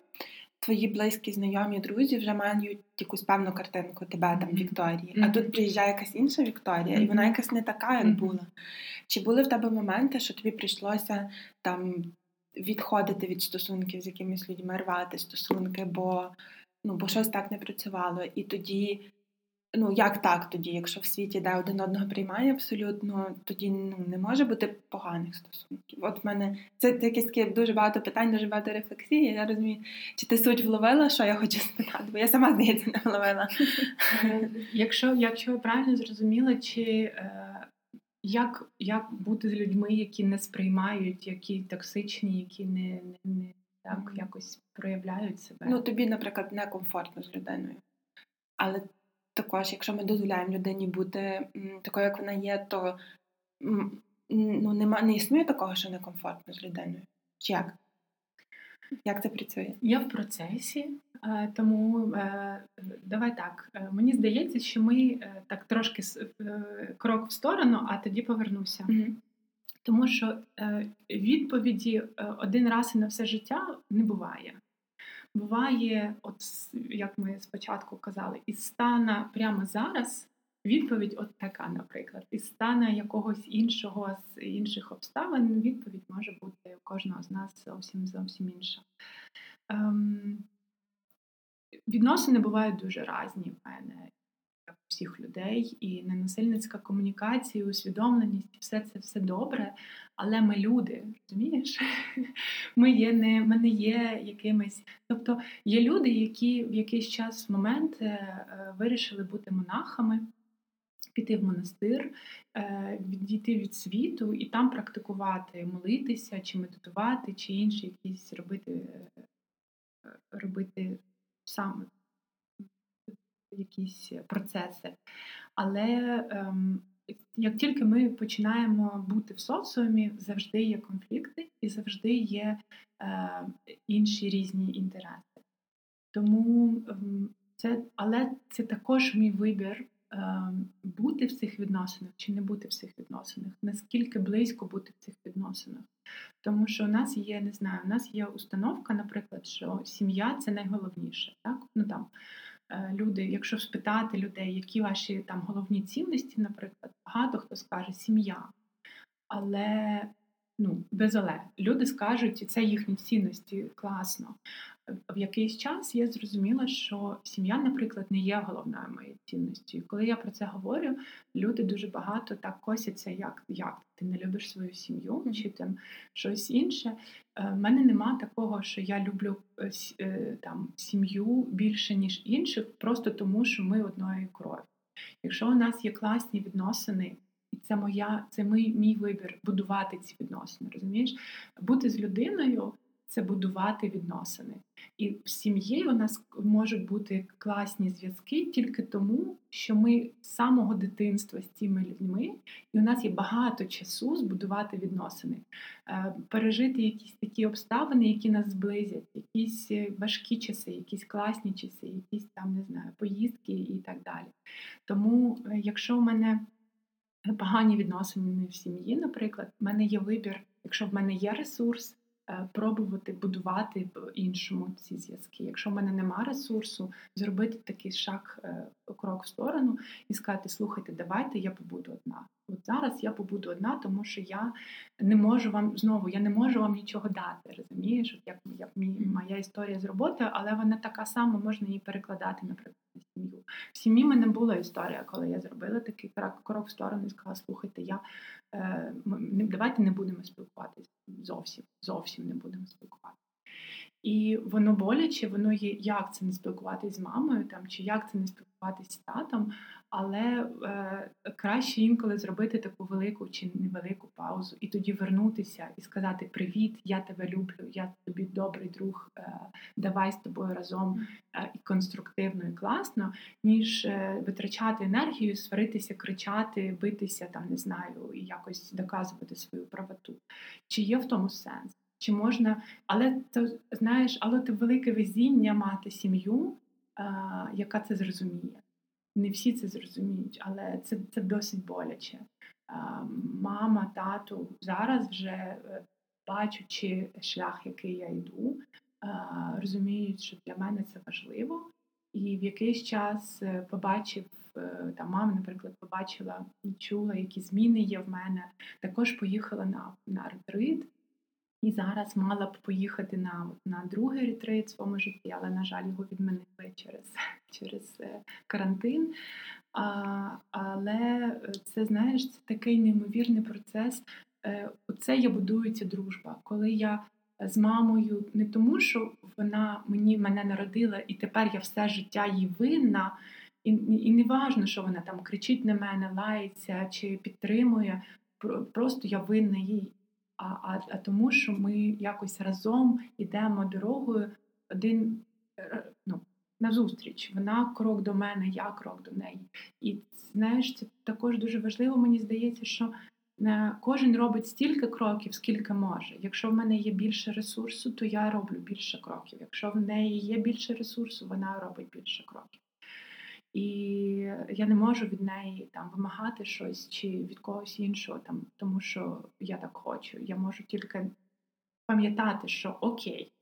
твої близькі, знайомі, друзі вже мають якусь певну картинку тебе там Вікторії, mm-hmm. а тут приїжджає якась інша Вікторія, mm-hmm. і вона якась не така, як mm-hmm. була. Чи були в тебе моменти, що тобі прийшлося там відходити від стосунків з якимись людьми, рвати стосунки, бо ну, бо щось так не працювало, і тоді Ну, як так тоді, якщо в світі де один одного приймає абсолютно, тоді ну, не може бути поганих стосунків. От в мене це, якісь такі дуже багато питань, дуже багато рефлексії. Я розумію, чи ти суть вловила, що я хочу спитати, бо я сама здається не вловила. Е, якщо якщо я правильно зрозуміла, чи е, як як бути з людьми, які не сприймають, які токсичні, які не, не, не так якось проявляють себе? Ну тобі, наприклад, некомфортно з людиною. Але також, якщо ми дозволяємо людині бути такою, як вона є, то ну, нема, не існує такого, що некомфортно з людиною. Чи як? Як це працює? Я в процесі, е, тому е, давай так. Е, мені здається, що ми так трошки крок в сторону, а тоді повернуся. mm Тому що відповіді один раз і на все життя не буває. Буває, от як ми спочатку казали, із стана прямо зараз відповідь от така, наприклад, із стана якогось іншого з інших обставин відповідь може бути у кожного з нас зовсім зовсім інша. Ем, Відносини бувають дуже різні в мене всіх людей, і ненасильницька комунікація, усвідомленість, все це все добре. Але ми люди, розумієш? Ми є не ми не є якимись. Тобто є люди, які в якийсь час момент е, е, вирішили бути монахами. Піти в монастир, е, відійти від світу і там практикувати, молитися, чи медитувати, чи інші якісь робити робити саме якісь процеси. Але ем, як тільки ми починаємо бути в соціумі, завжди є конфлікти і завжди є е, інші різні інтереси. Тому це, але це також мій вибір. Ем, бути в цих відносинах чи не бути в цих відносинах, наскільки близько бути в цих відносинах. Тому що у нас є, не знаю, у нас є установка, наприклад, що сім'я це найголовніше. Так? Ну, там, Е, люди, якщо спитати людей, які ваші там головні цінності, наприклад, багато хто скаже сім'я. Але ну, без але люди скажуть, і це їхні цінності класно в якийсь час я зрозуміла, що сім'я, наприклад, не є головною моєю цінністю. І коли я про це говорю, люди дуже багато так косяться, як як ти не любиш свою сім'ю чи там щось інше. У е, мене нема такого, що я люблю е, е, там сім'ю більше ніж інших, просто тому що ми одної крові. Якщо у нас є класні відносини. І це моя, це мій, мій вибір будувати ці відносини. Розумієш, бути з людиною це будувати відносини. І в сім'ї у нас можуть бути класні зв'язки тільки тому, що ми з самого дитинства з цими людьми, і у нас є багато часу збудувати відносини, е, пережити якісь такі обставини, які нас зблизять, якісь е, важкі часи, якісь класні часи, якісь там не знаю, поїздки і так далі. Тому, е, якщо в мене погані відносини в сім'ї, наприклад, в мене є вибір, якщо в мене є ресурс. Е, пробувати будувати іншому ці зв'язки. Якщо в мене нема ресурсу, зробити такий шаг, е, крок в сторону і сказати: слухайте, давайте я побуду одна. От зараз я побуду одна, тому що я не можу вам знову, я не можу вам нічого дати. Розумієш, От як як моя історія з роботи, але вона така сама, можна її перекладати, наприклад, на сім'ю. В сім'ї мене була історія, коли я зробила такий крок, крок в сторону і сказала: слухайте, я е, давайте не будемо спілкуватися зовсім, зовсім не будемо спілкуватися. І воно боляче, воно є, як це не спілкуватись з мамою, там чи як це не спілкуватись з татом, але е, краще інколи зробити таку велику чи невелику паузу, і тоді вернутися і сказати Привіт, я тебе люблю, я тобі добрий друг, е, давай з тобою разом е, і конструктивно і класно, ніж е, витрачати енергію, сваритися, кричати, битися, там не знаю, і якось доказувати свою правоту. Чи є в тому сенс? Чи можна, але це знаєш, але це велике везіння мати сім'ю, яка це зрозуміє не всі це зрозуміють, але це це досить боляче. Мама, тату зараз вже е, бачучи шлях, який я йду, розуміють, що для мене це важливо. І в якийсь час е, побачив е, там мама, наприклад, побачила і чула, які зміни є в мене. Також поїхала на на ретрит. І зараз мала б поїхати на на другий ретрит в своєму житті, але, на жаль, його відмінили через через е, карантин. А, Але це знаєш, це такий неймовірний процес. Е, оце я будується дружба. Коли я з мамою не тому, що вона мені мене народила, і тепер я все життя їй винна. І і не важно, що вона там кричить на мене, лається чи підтримує. Просто я винна їй а а, а тому, що ми якось разом йдемо дорогою один е, ну, назустріч. Вона крок до мене, я крок до неї. І знаєш, це також дуже важливо, мені здається, що е, кожен робить стільки кроків, скільки може. Якщо в мене є більше ресурсу, то я роблю більше кроків. Якщо в неї є більше ресурсу, вона робить більше кроків. І я не можу від неї там вимагати щось чи від когось іншого, там, тому що я так хочу. Я можу тільки пам'ятати, що окей,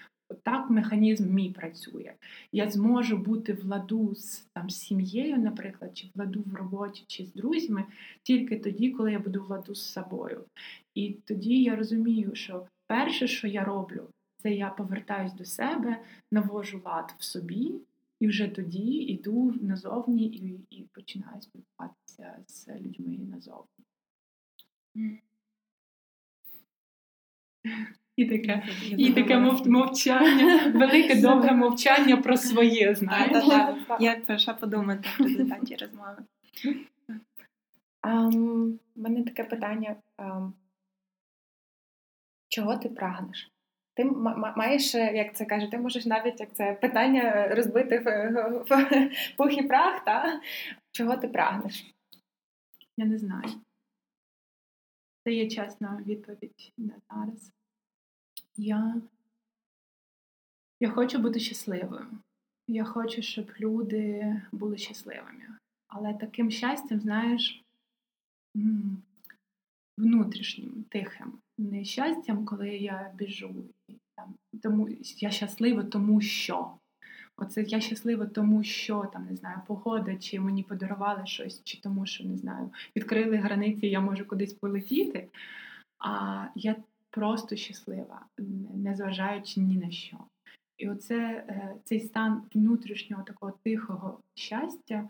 так механізм мій працює. Я зможу бути в ладу з там сім'єю, наприклад, чи в ладу в роботі, чи з друзями, тільки тоді, коли я буду в ладу з собою. І тоді я розумію, що перше, що я роблю, це я повертаюсь до себе, навожу лад в собі. І вже тоді йду назовні і і починаю спілкуватися з людьми назовні. І таке і таке мовчання, велике довге мовчання про своє, знаєш? Я перша подумати в результаті розмови. У мене таке питання. Чого ти прагнеш? Ти маєш, е, як це каже, ти можеш навіть як це питання е, розбити в, в пух і прах, та? чого ти прагнеш? Я не знаю. Це є чесна відповідь на зараз. Я я хочу бути щасливою. Я хочу, щоб люди були щасливими. Але таким щастям, знаєш, внутрішнім, тихим. Не щастям, коли я біжу. Там, тому Я щаслива, тому що. Оце я щаслива, тому що там не знаю, погода, чи мені подарували щось, чи тому, що не знаю, відкрили границі, я можу кудись полетіти. А я просто щаслива, незважаючи ні на що. І оце е, цей стан внутрішнього такого тихого щастя,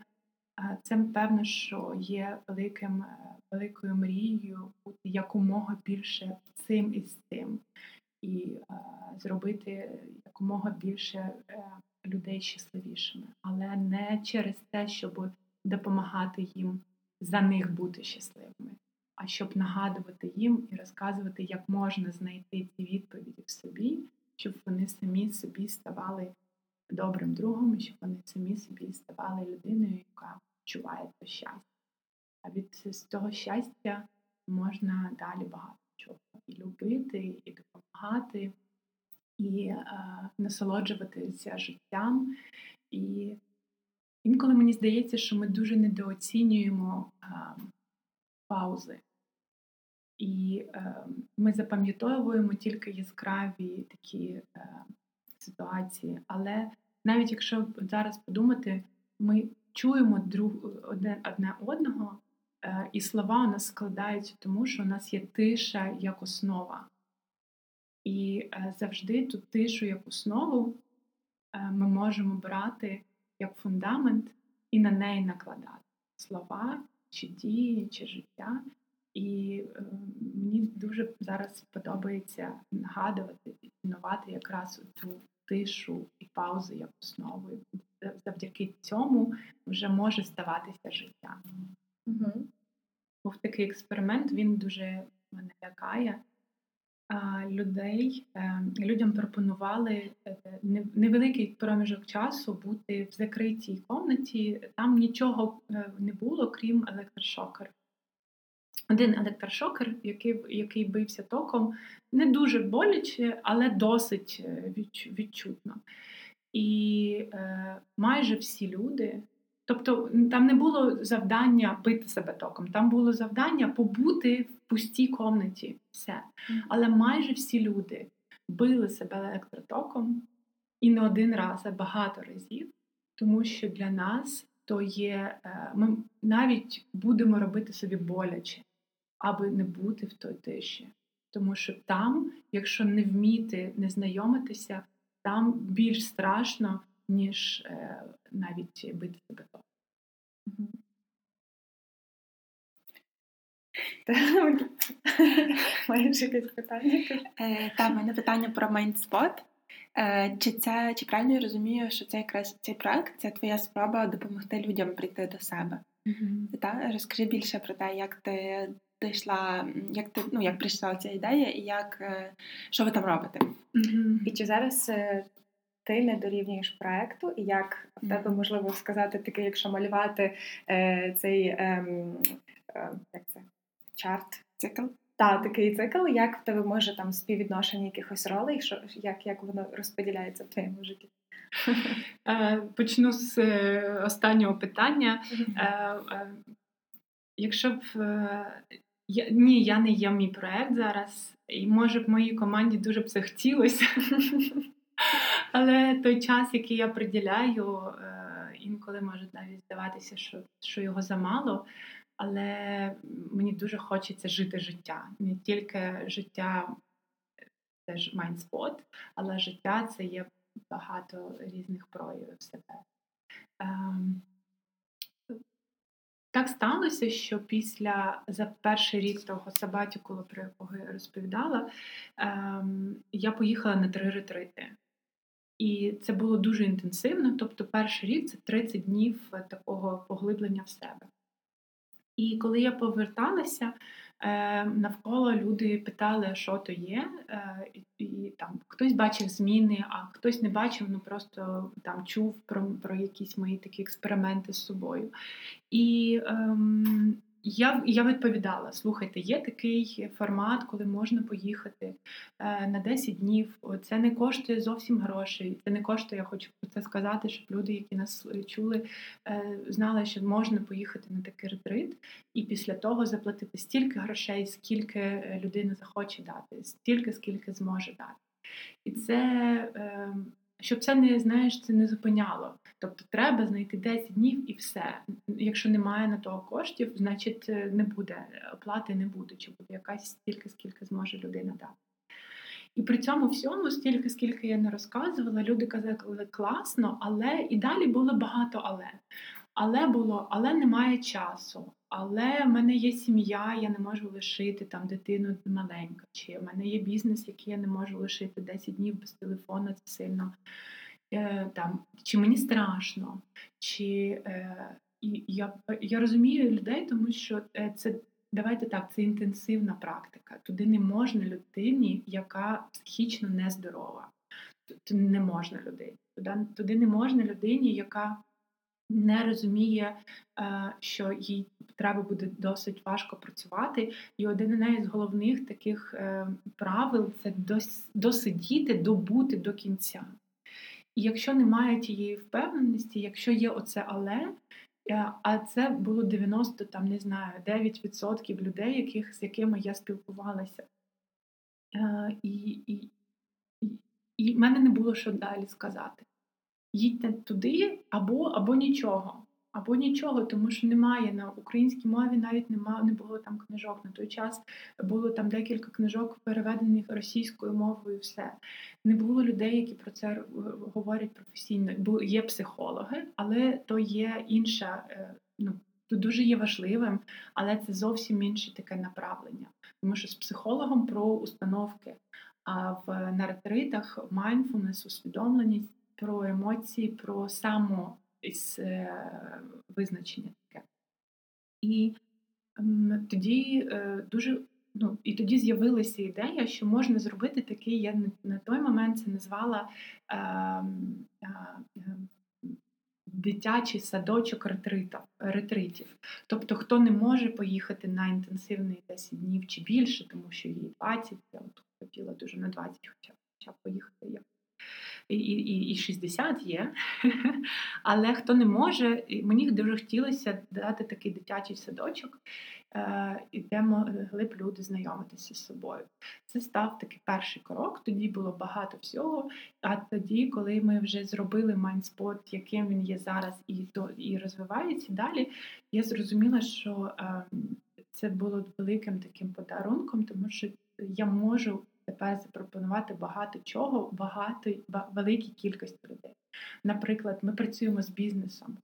це певно, що є великим, е, великою мрією бути якомога більше цим і з цим, і зробити якомога більше е, людей щасливішими, але не через те, щоб допомагати їм за них бути щасливими, а щоб нагадувати їм і розказувати, як можна знайти ці відповіді в собі, щоб вони самі собі ставали добрим другом, і щоб вони самі собі ставали людиною, яка відчуває це щастя. А від цього щастя можна далі багато чого і любити, і допомагати, і е, насолоджуватися життям. І інколи мені здається, що ми дуже недооцінюємо е, паузи. І е, ми запам'ятовуємо тільки яскраві такі е, ситуації. Але навіть якщо зараз подумати, ми чуємо друг одне, одне одного, е, і слова у нас складаються, тому що у нас є тиша як основа. І е, завжди ту тишу як основу е, ми можемо брати як фундамент і на неї накладати слова, чи дії, чи життя. І е, мені дуже зараз подобається нагадувати і цінувати якраз ту тишу і паузи як основу. Завдяки цьому вже може ставатися життя. Угу. Був такий експеримент, він дуже мене лякає. Людей е, людям пропонували е, невеликий проміжок часу бути в закритій комнаті. Там нічого не було, крім електрошокера один електрошокер, який який бився током, не дуже боляче, але досить е, відчутно. І е, майже всі люди, тобто там не було завдання бити себе током, там було завдання побути в пустій комнаті. Все. Але майже всі люди били себе електротоком і не один раз, а багато разів, тому що для нас то є, е, ми навіть будемо робити собі боляче аби не бути в той тиші. Тому що там, якщо не вміти не знайомитися, там більш страшно, ніж е, навіть бити себе то. Маєш якесь питання? Е, Та, в мене питання про майндспот. Е, чи це чи правильно я розумію, що це якраз цей проект це твоя спроба допомогти людям прийти до себе? Mm-hmm. Та? Розкажи більше про те, як ти дійшла, як ти ну як прийшла ця ідея, і як е, що ви там робите? Mm-hmm. І чи зараз ти не дорівнюєш проекту, і як в тебе можливо сказати таке, якщо малювати е, цей е, е, як це чарт цикл? Так, такий цикл, як в тебе може там співвідношення якихось ролей, що як як воно розподіляється в твоєму житті? Е, почну з останнього питання. Якщо б я, Ні, я не є мій проект зараз, і може б моїй команді дуже б це хотілося. Але той час, який я приділяю, е, інколи може навіть здаватися, що що його замало. Але мені дуже хочеться жити життя. Не тільки життя це ж майндспот, але життя це є багато різних проявів себе. Ем, так сталося, що після за перший рік того сабатікулу, про якого я розповідала, ем, я поїхала на три ретрити. І це було дуже інтенсивно. Тобто, перший рік це 30 днів такого поглиблення в себе. І коли я поверталася, Е, навколо люди питали, що то є, е, і там хтось бачив зміни, а хтось не бачив, ну просто там чув про про якісь мої такі експерименти з собою. І ем, я я відповідала: слухайте, є такий формат, коли можна поїхати е, на 10 днів. Це не коштує зовсім грошей. Це не коштує, я хочу про це сказати, щоб люди, які нас чули, е, знали, що можна поїхати на такий ретрит, і після того заплатити стільки грошей, скільки людина захоче дати, стільки, скільки зможе дати. І це. Е, щоб це не знаєш, це не зупиняло. Тобто треба знайти 10 днів і все. Якщо немає на того коштів, значить е, не буде оплати, не буде, чи буде якась стільки, скільки зможе людина дати. І при цьому всьому, стільки, скільки я не розказувала, люди казали класно, але і далі було багато але. Але було, але немає часу. Але в мене є сім'я, я не можу лишити там дитину маленька. Чи в мене є бізнес, який я не можу лишити 10 днів без телефону, це сильно е, там, чи мені страшно, чи е, я я розумію людей, тому що е, це давайте так, це інтенсивна практика. Туди не можна людині, яка психічно нездорова. Туди не можна людині. Туди не можна людині, яка не розуміє, е, що їй треба буде досить важко працювати. І один із головних таких правил це досидіти, добути до кінця. І якщо немає тієї впевненості, якщо є оце але, е, а це було 90, там не знаю, 9% людей, яких, з якими я спілкувалася. І, і, і в мене не було що далі сказати їдьте туди або або нічого. Або нічого, тому що немає на українській мові, навіть немає, не було там книжок. На той час було там декілька книжок, переведених російською мовою. Все не було людей, які про це говорять професійно. Бо є психологи, але то є інша. Е, ну то дуже є важливим, але це зовсім інше таке направлення. Тому що з психологом про установки. А в на ретритах mindfulness, усвідомленість про емоції, про самовизначення таке. І тоді е, дуже ну, і тоді з'явилася ідея, що можна зробити такий, я на той момент це назвала е, е, дитячий садочок ретритів, ретритів. Тобто, хто не може поїхати на інтенсивний 10 днів чи більше, тому що їй 20, я от хотіла дуже на 20 хоча, хоча поїхати. як і і, і 60 є. Але хто не може, мені дуже хотілося дати такий дитячий садочок, е, де могли б люди знайомитися з собою. Це став такий перший крок. Тоді було багато всього. А тоді, коли ми вже зробили майнспот, яким він є зараз, і то і розвивається далі, я зрозуміла, що ем, це було великим таким подарунком, тому що я можу тепер запропонувати багато чого, багато великій кількості людей. Наприклад, ми працюємо з бізнесом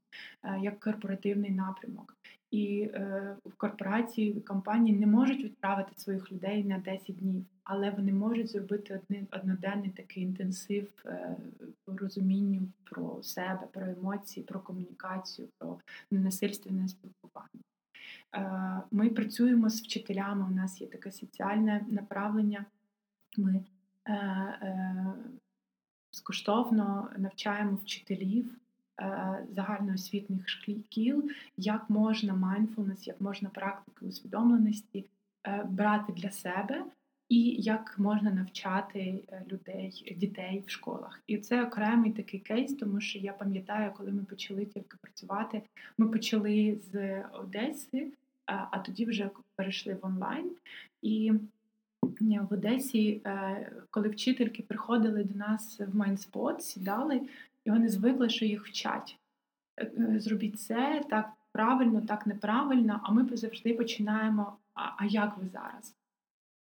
е, як корпоративний напрямок, і е, в корпорації компанії не можуть відправити своїх людей на 10 днів, але вони можуть зробити одноденний такий інтенсив е, по розумінню про себе, про емоції, про комунікацію, про ненасильственне спілкування. Ми працюємо з вчителями. У нас є таке соціальне направлення. Ми е, е, безкоштовно навчаємо вчителів е, загальноосвітніх шкіл, як можна mindfulness, як можна практики усвідомленості е, брати для себе. І як можна навчати е, людей, дітей в школах. І це окремий такий кейс, тому що я пам'ятаю, коли ми почали тільки працювати, ми почали з Одеси, а тоді вже перейшли в онлайн. І в Одесі, е, коли вчительки приходили до нас в майнспот, сідали, і вони звикли, що їх вчать. Е, е, зробіть це так правильно, так неправильно, а ми завжди починаємо: а, а як ви зараз?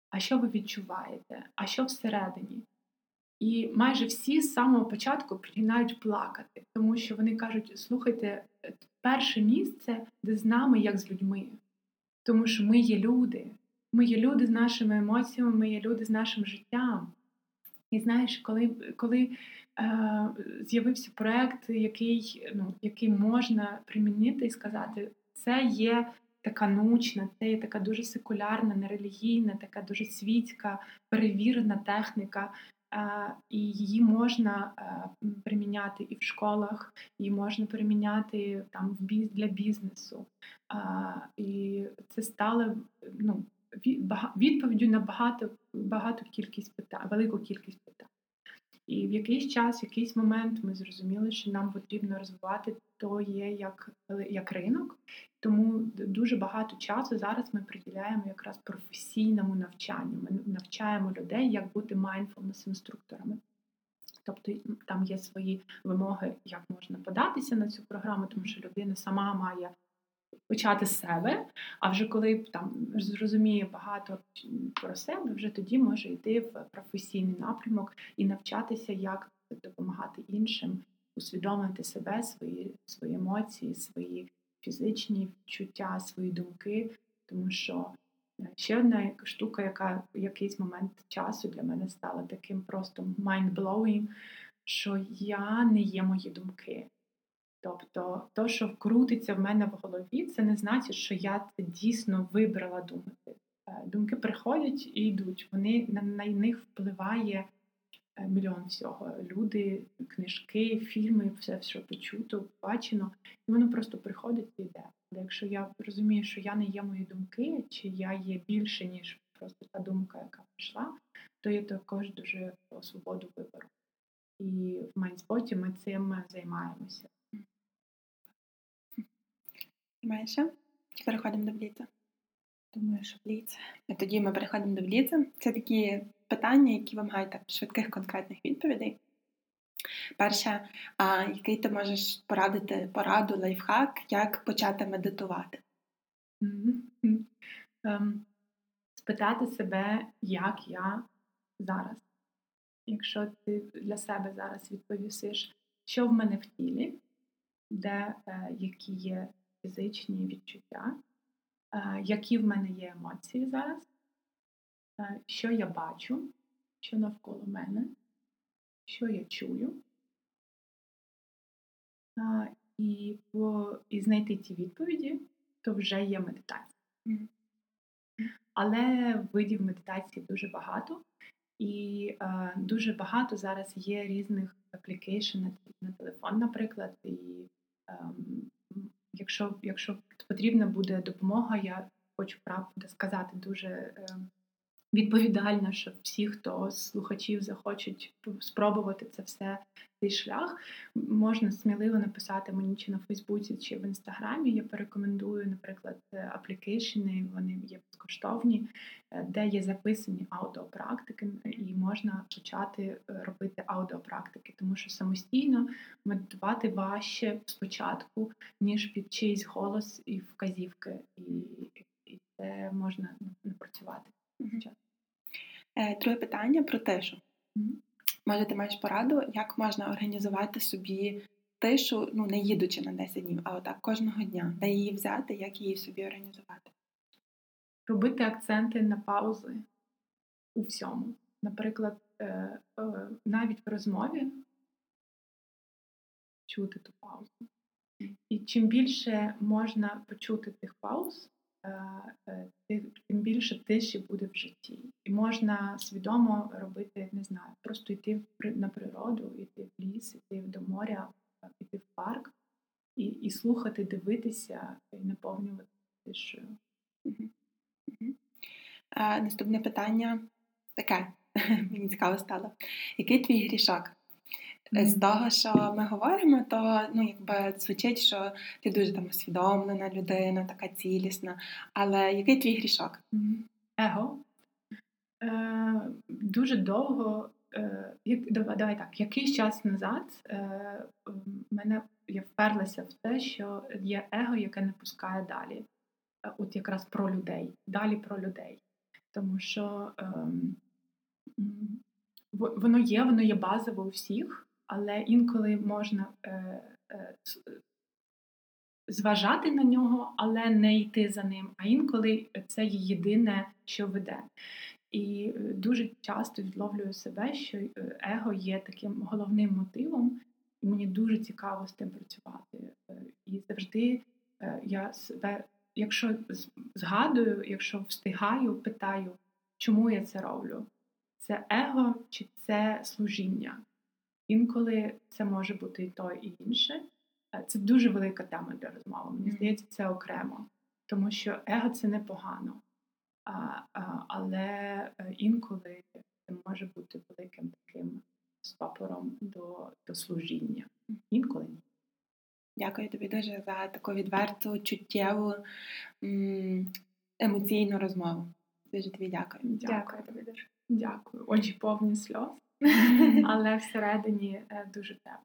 А що ви відчуваєте? А що всередині? І майже всі з самого початку починають плакати, тому що вони кажуть: слухайте, перше місце, де з нами, як з людьми, тому що ми є люди. Ми є люди з нашими емоціями, ми є люди з нашим життям. І знаєш, коли коли е, з'явився проєкт, який ну, який можна примінити і сказати, це є така научна, це є така дуже секулярна, нерелігійна, така дуже світська, перевірена техніка, е, і її можна е, приміняти і в школах, її можна приміняти там для бізнесу. І це стало ну, відповіддю на багато багато кількість питань, велику кількість питань. І в якийсь час, в якийсь момент ми зрозуміли, що нам потрібно розвивати то є як як ринок, тому дуже багато часу зараз ми приділяємо якраз професійному навчанню. Ми навчаємо людей, як бути mindfulness інструкторами. Тобто там є свої вимоги, як можна податися на цю програму, тому що людина сама має почати з себе, а вже коли там зрозуміє багато про себе, вже тоді може йти в професійний напрямок і навчатися, як допомагати іншим, усвідомити себе, свої, свої емоції, свої фізичні відчуття, свої думки, тому що. Е, ще одна штука, яка в якийсь момент часу для мене стала таким просто mind-blowing, що я не є мої думки. Тобто, то, що крутиться в мене в голові, це не значить, що я це дійсно вибрала думати. Е, думки приходять і йдуть. Вони на, на них впливає е, мільйон всього. Люди, книжки, фільми, все, що почуто, бачено, і воно просто приходить і йде. Але якщо я розумію, що я не є мої думки, чи я є більше, ніж просто та думка, яка прийшла, то я також дуже свободу вибору. І в майнспоті ми цим займаємося. Майше? Чи переходимо до бліца? Думаю, що бліц. Тоді ми переходимо до бліца. Це такі питання, які вимагають так швидких конкретних відповідей. Перше, а який ти можеш порадити пораду, лайфхак, як почати медитувати? Mm-hmm. Um, спитати себе, як я зараз. Якщо ти для себе зараз відповісиш, що в мене в тілі, де е, які є фізичні відчуття, е, які в мене є емоції зараз, е, що я бачу, що навколо мене, що я чую, е, і, по, і знайти ті відповіді, то вже є медитація. Mm. Але видів медитації дуже багато, і е, дуже багато зараз є різних application на телефон, наприклад. І е, якщо якщо потрібна буде допомога, я хочу правда сказати дуже е, відповідально, що всі, хто з слухачів захочуть спробувати це все цей шлях, можна сміливо написати мені чи на Фейсбуці, чи в інстаграмі. Я порекомендую, наприклад, аплікейшени, вони є безкоштовні, е, де є записані аудіопрактики, і можна почати е, робити аудіопрактики, тому що самостійно медитувати важче спочатку, ніж під чийсь голос і вказівки, і, і це можна напрацювати. Е, друге питання про тишу. Може, ти маєш пораду, як можна організувати собі тишу, ну не їдучи на 10 днів, а отак кожного дня, де її взяти, як її собі організувати? Робити акценти на паузи у всьому. Наприклад, е, е, навіть в розмові чути ту паузу. І чим більше можна почути тих пауз, тим більше тиші буде в житті. І можна свідомо робити, не знаю, просто йти на природу, йти в ліс, йти до моря, йти в парк і і слухати, дивитися і наповнювати тишою. А, Наступне питання таке, мені цікаво стало. Який твій грішок? З того, що ми говоримо, то ну якби звучить, що ти дуже там усвідомлена людина, така цілісна. Але який твій грішок? Его. Е, Дуже довго, е, давай, давай так, якийсь час назад е, мене я вперлася в те, що є его, яке не пускає далі. Е, от якраз про людей, далі про людей. Тому що е, воно є, воно є базово у всіх але інколи можна е, е, зважати на нього, але не йти за ним. А інколи це єдине, що веде. І е, дуже часто відловлюю себе, що е, его є таким головним мотивом, і мені дуже цікаво з тим працювати. Е, і завжди я себе, якщо згадую, якщо встигаю, питаю, чому я це роблю? Це его чи це служіння? Інколи це може бути і то, і інше. Е, це дуже велика тема для розмови. Мені здається, це окремо, тому що его це непогано, а, а, але е, інколи це може бути великим таким стопором до, до служіння. Інколи ні. Дякую тобі дуже за таку відверту, чуттєву, емоційну розмову. Дуже тобі дякую. Дякую, дякую тобі дуже. Дякую. Очі повні сльоз але всередині е, дуже тепло.